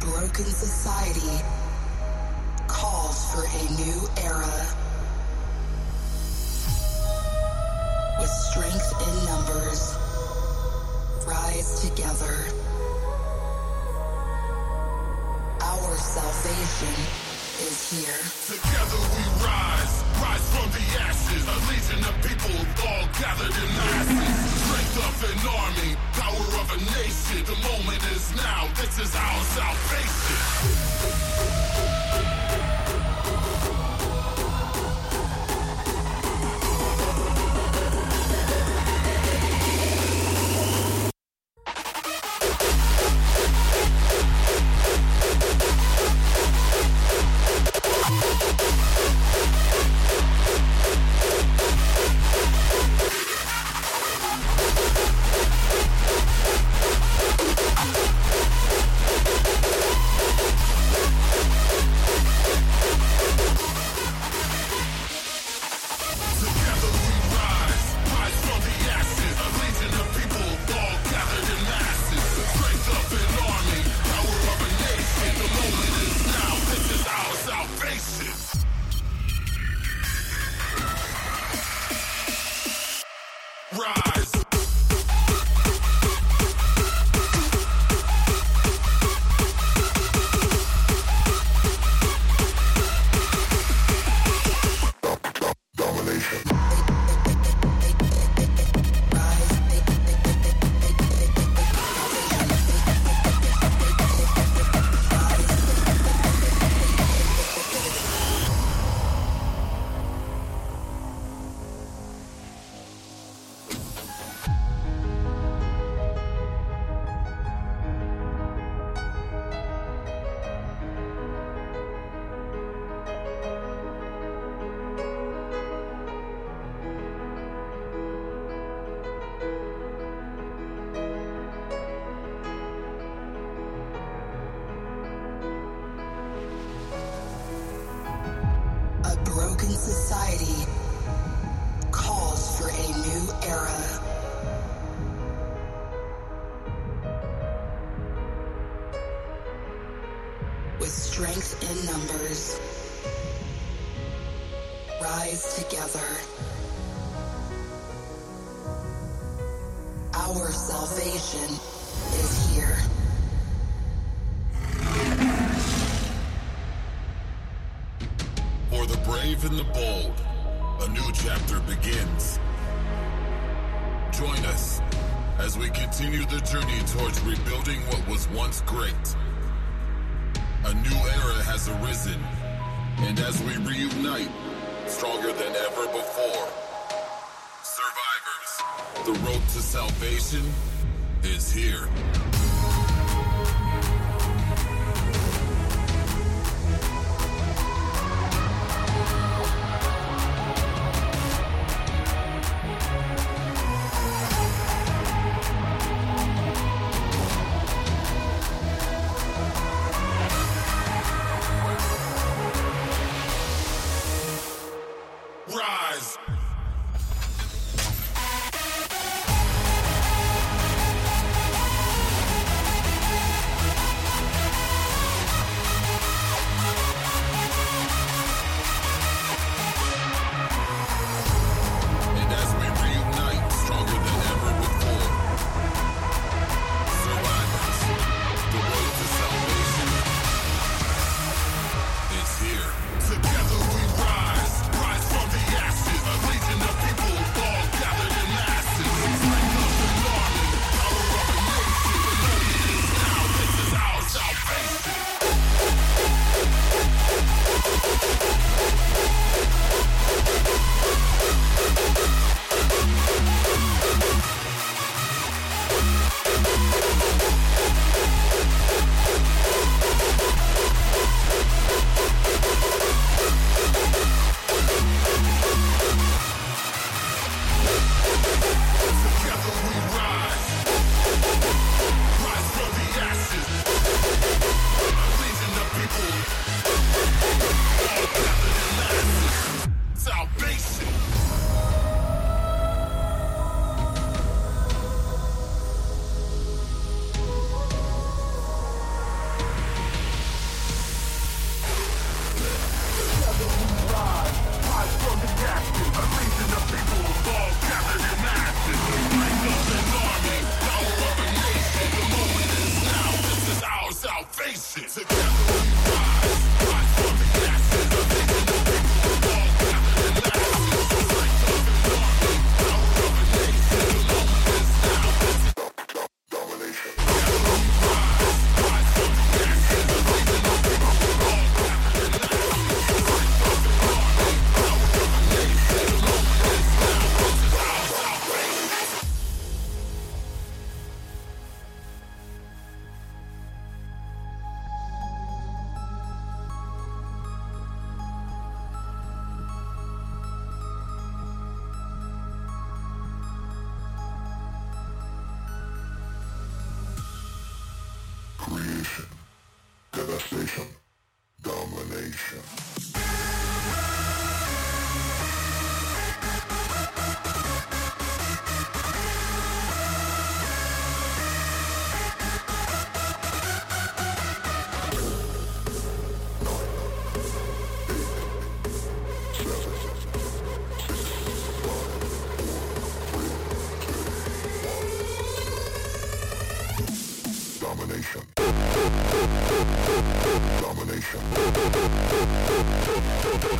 broken society calls for a new era. With strength in numbers, rise together. Our salvation is here. Together we rise, rise from the ashes. A legion of people all gathered in masses. Strength of an army, power of a nation. The moment is now, this is our salvation. Together. Our salvation is here. For the brave and the bold, a new chapter begins. Join us as we continue the journey towards rebuilding what was once great. A new era has arisen, and as we reunite, stronger than ever before. Survivors, the road to salvation is here.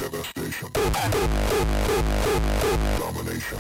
Devastation. Domination.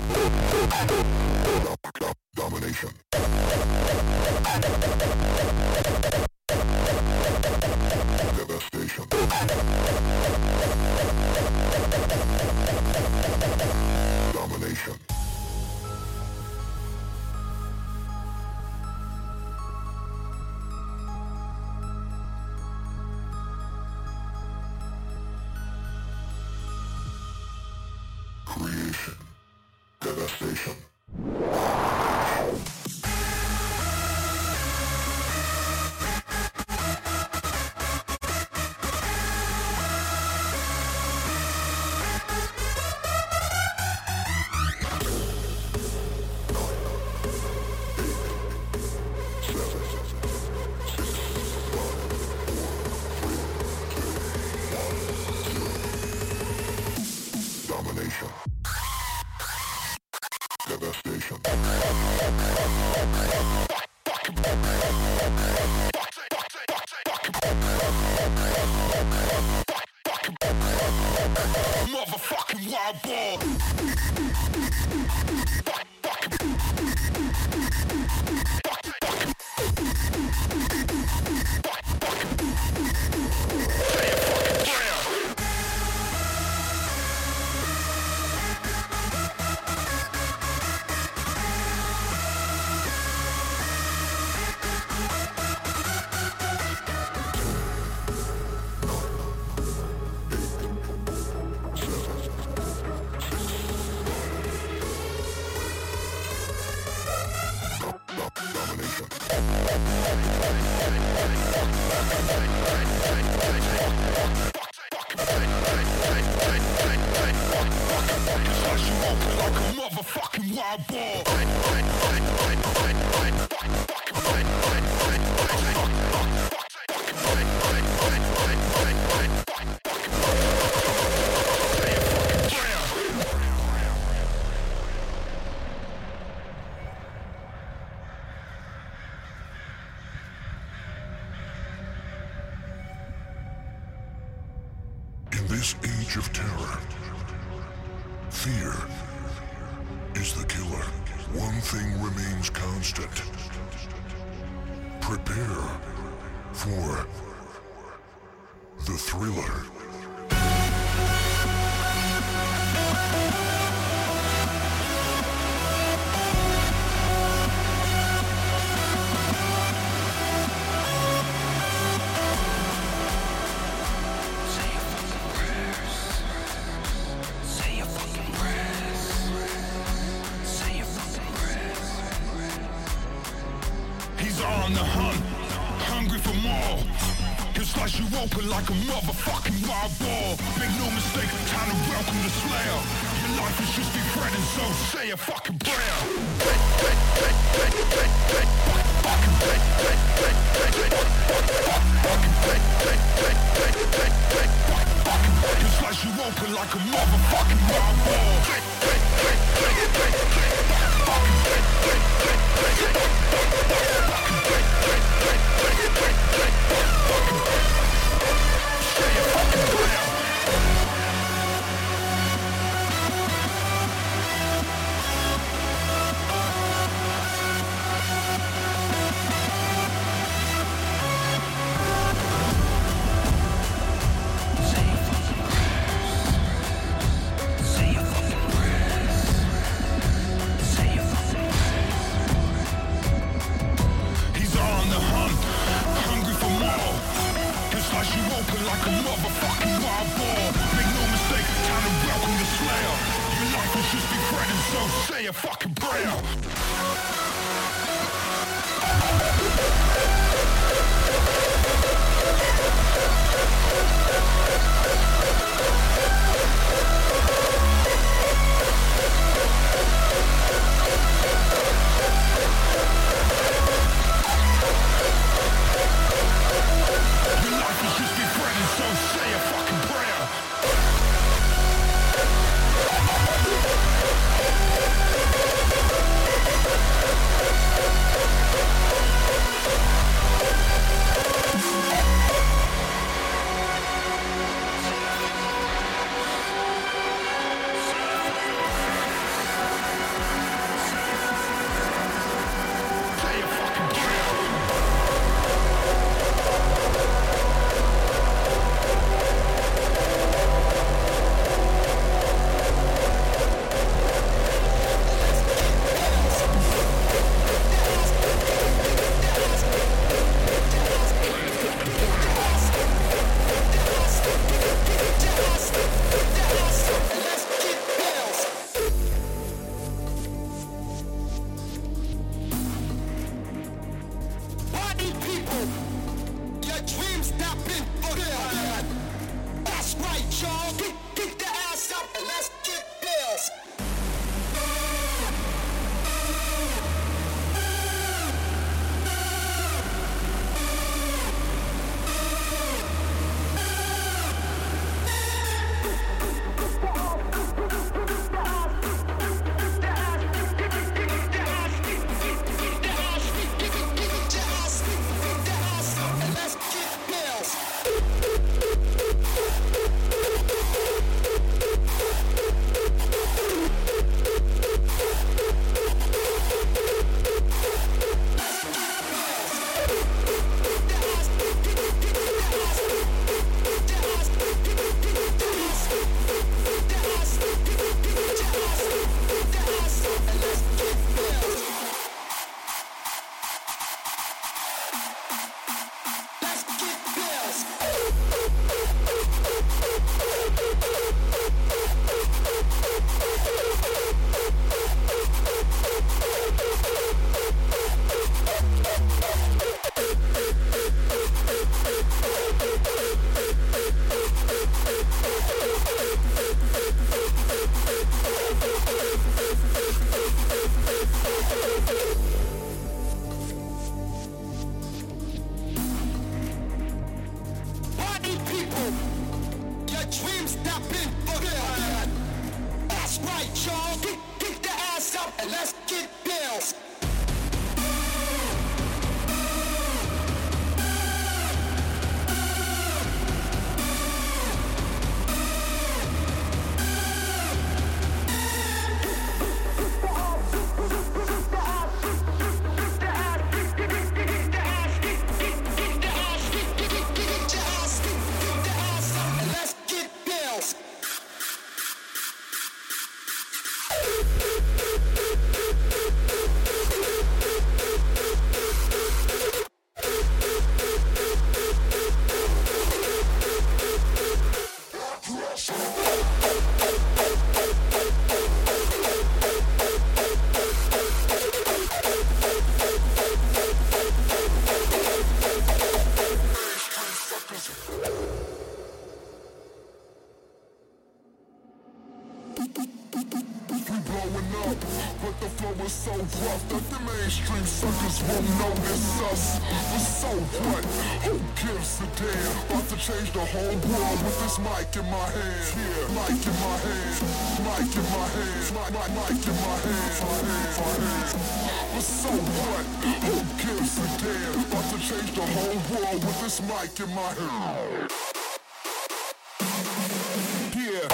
Bass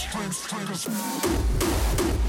strings, triggers.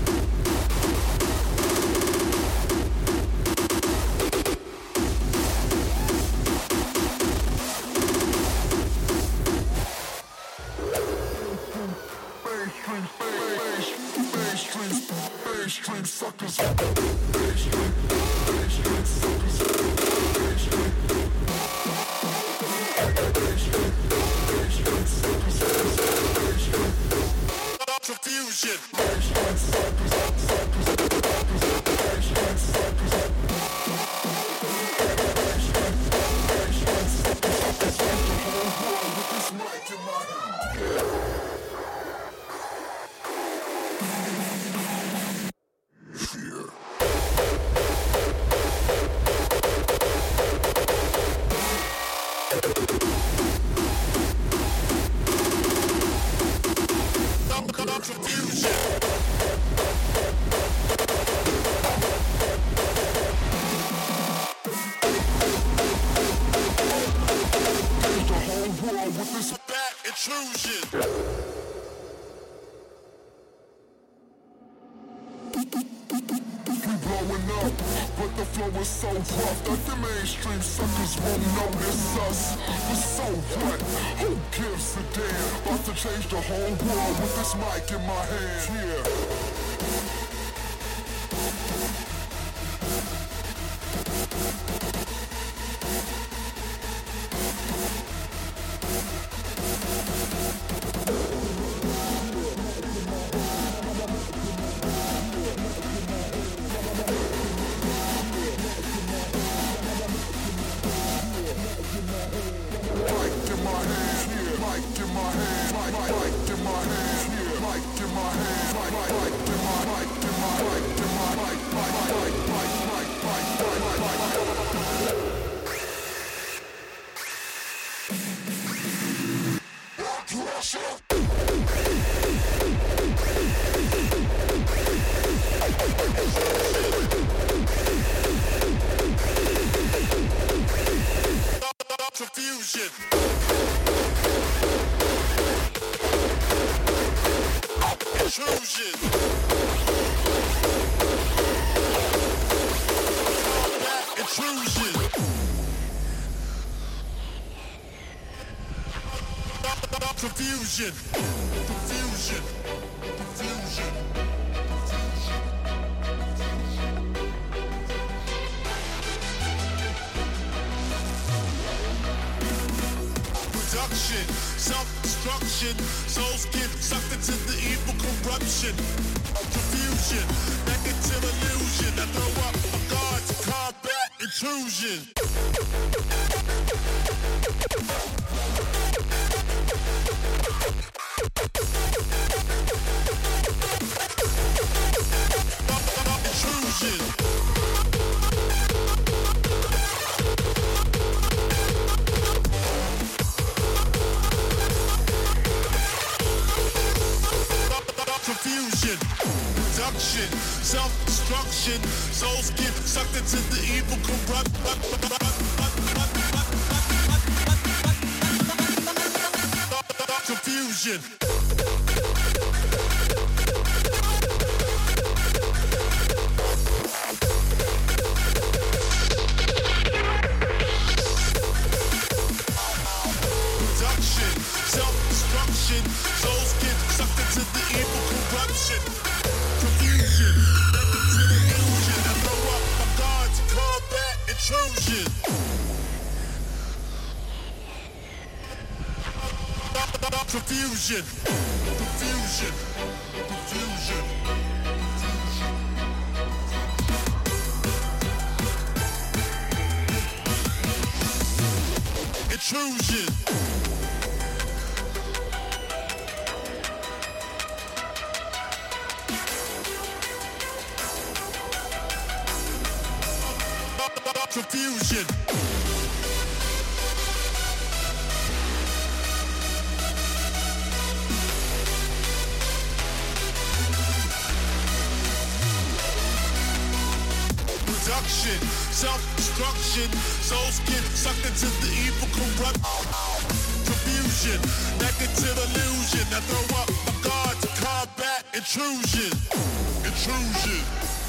Confusion. Confusion. Confusion. Confusion. Intrusion. Confusion. self-destruction. Souls get sucked into the evil corrupt confusion. Negative illusion. I throw up my guard to combat intrusion. Intrusion.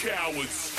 Cowards.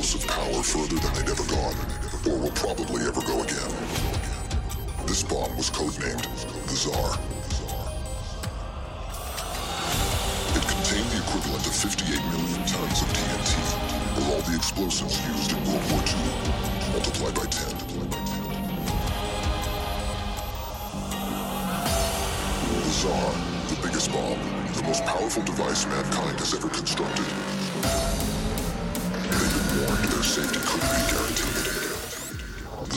Of power further than they'd ever gone, or will probably ever go again. This bomb was codenamed the Tsar. It contained the equivalent of 58 million tons of TNT, or all the explosives used in World War II, multiplied by 10. The Tsar, the biggest bomb, the most powerful device mankind has ever constructed. Warned their safety couldn't be guaranteed. The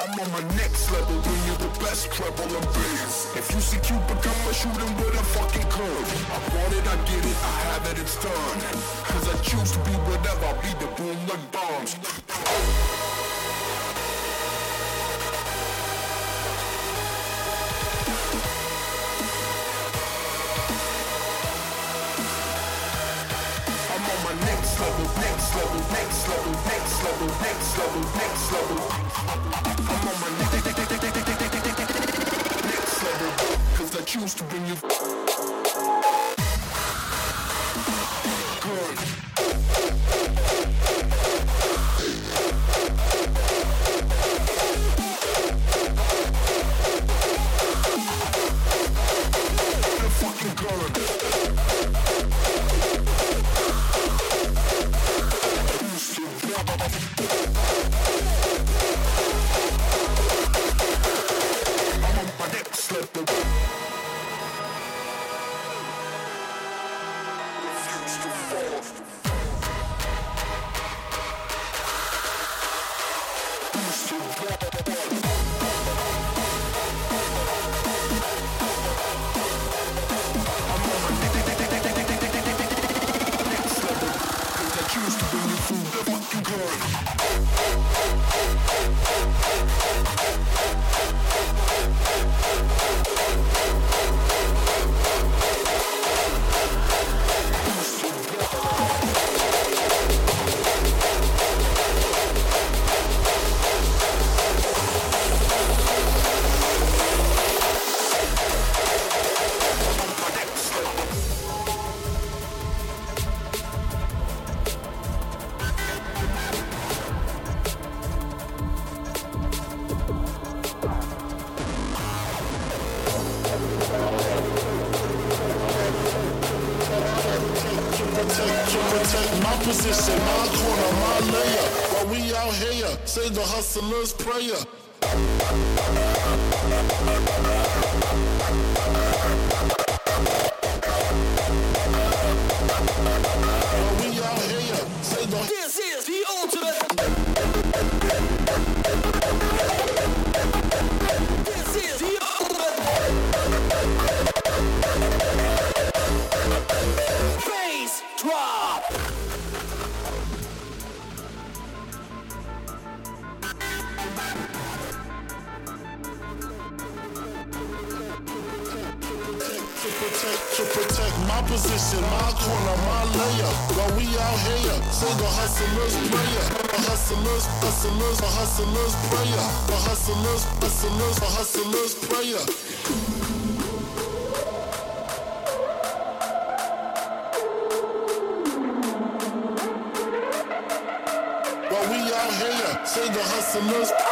I'm on my next level, bring you the best treble and bass. If you see Cupid, I'ma shoot him with a fucking curve. I want it, I get it, I have it, it's done. Cause I choose to be whatever, I'll be the boom like bombs. I'm on my next level, next level, next level, next level, next level, next level. I choose to bring you we out here. Say the hustler's prayer. my position, my corner, my layer. But we out here, single hustlers, prayer. The hustlers, hustlers, the hustlers, prayer. The hustlers, hustlers, the hustlers, prayer. But we out here, Say the hustlers.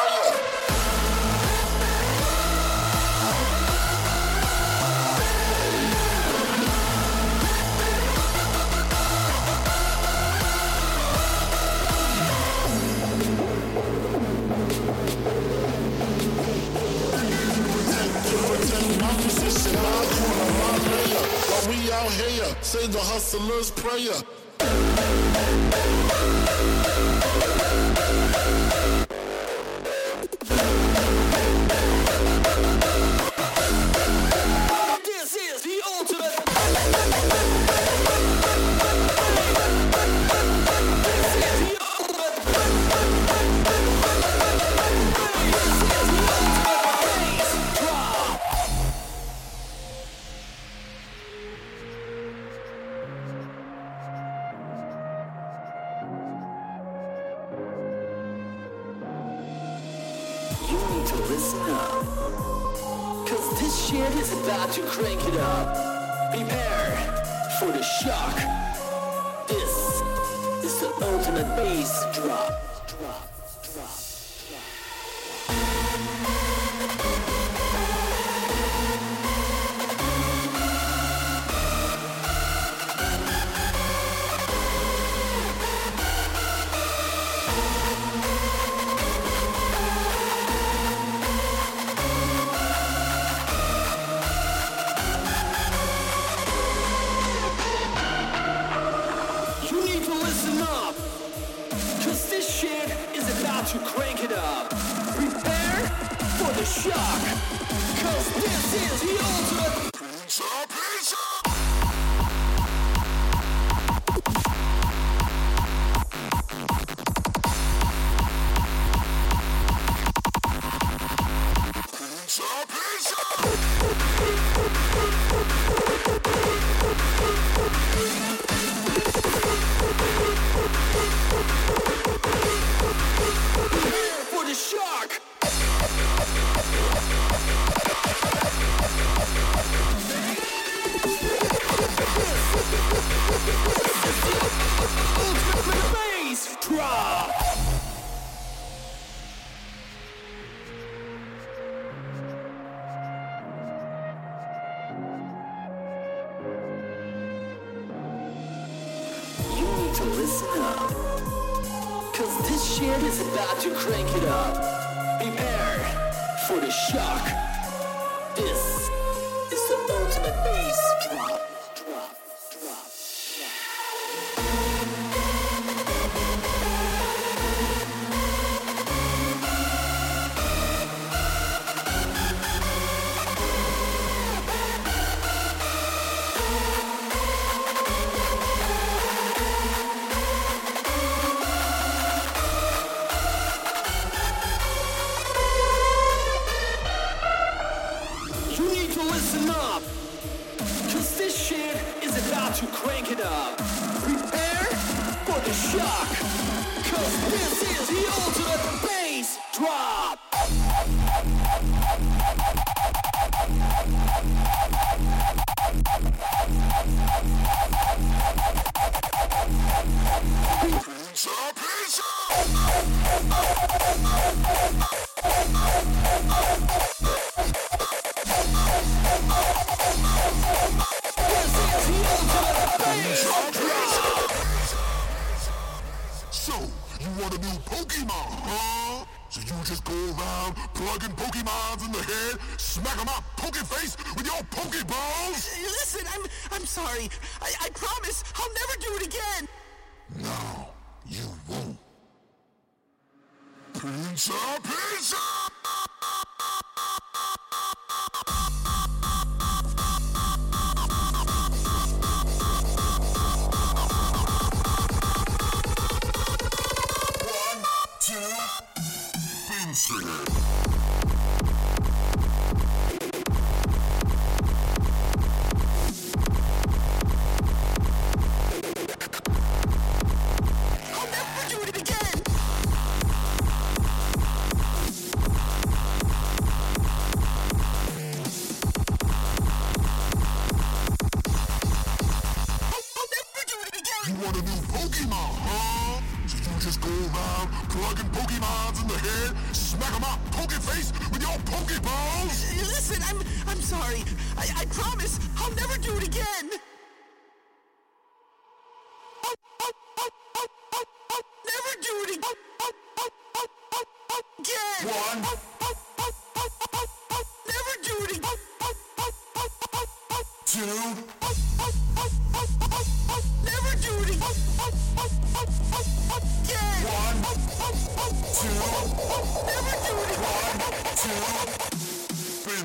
hustler's prayer. ultimate bass drop. drop. shock, cause this is the ultimate to crank it up. Prepare for the shock, cause this is the ultimate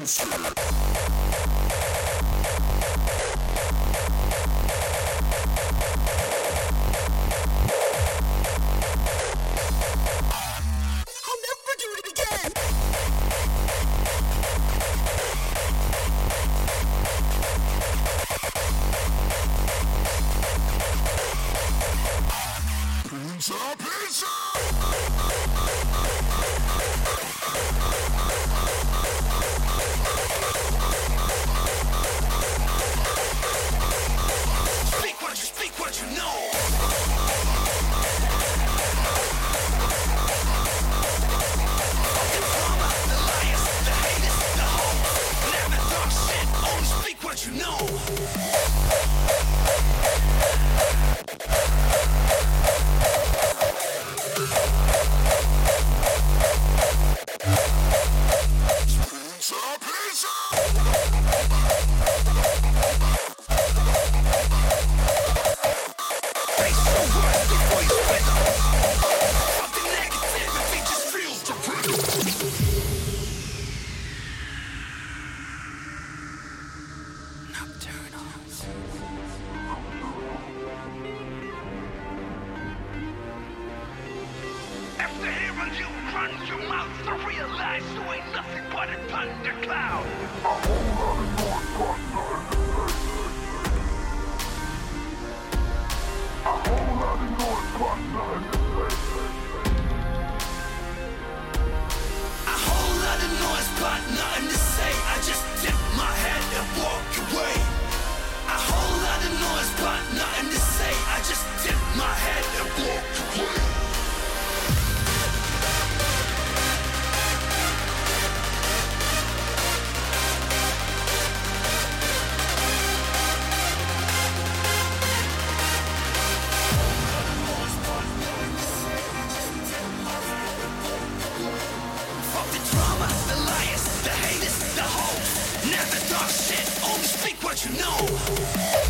Vincent. Talk shit, only speak what you know.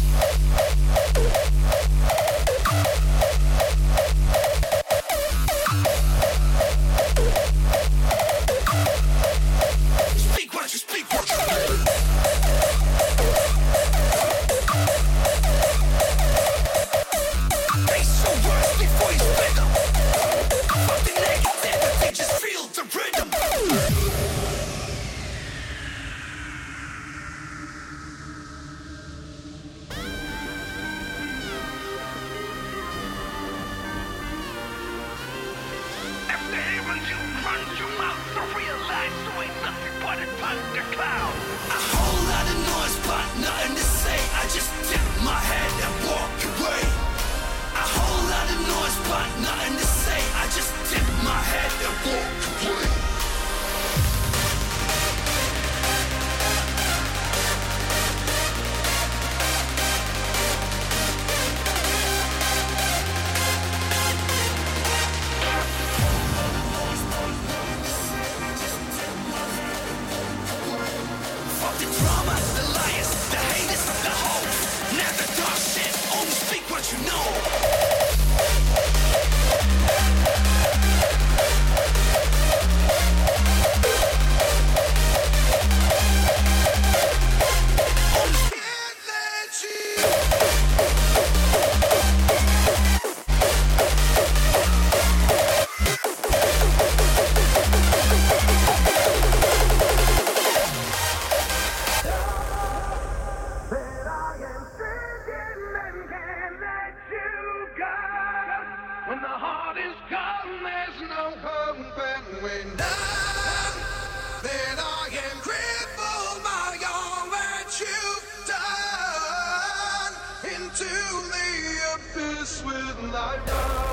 With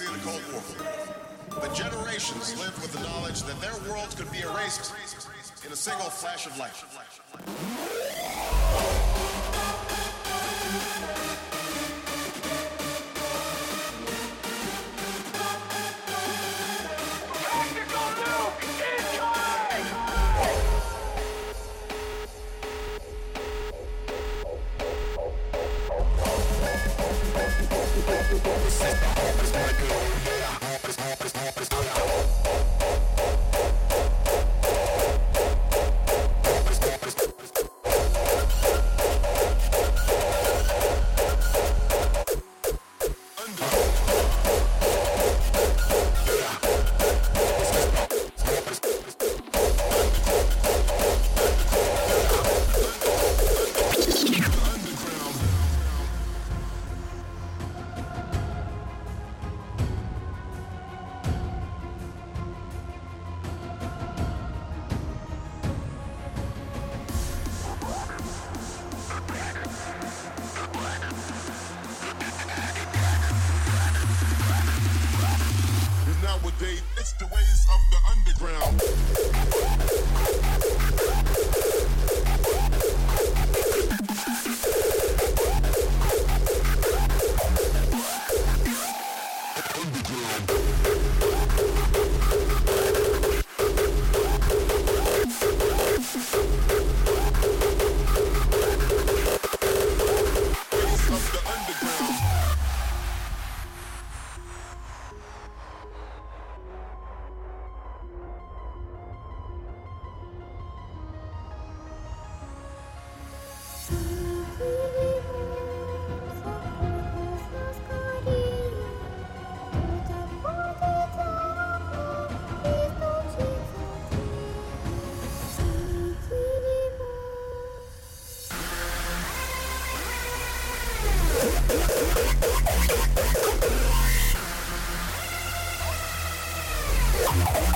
legacy of the Cold War. But generations lived with the knowledge that their world could be erased in a single flash of light.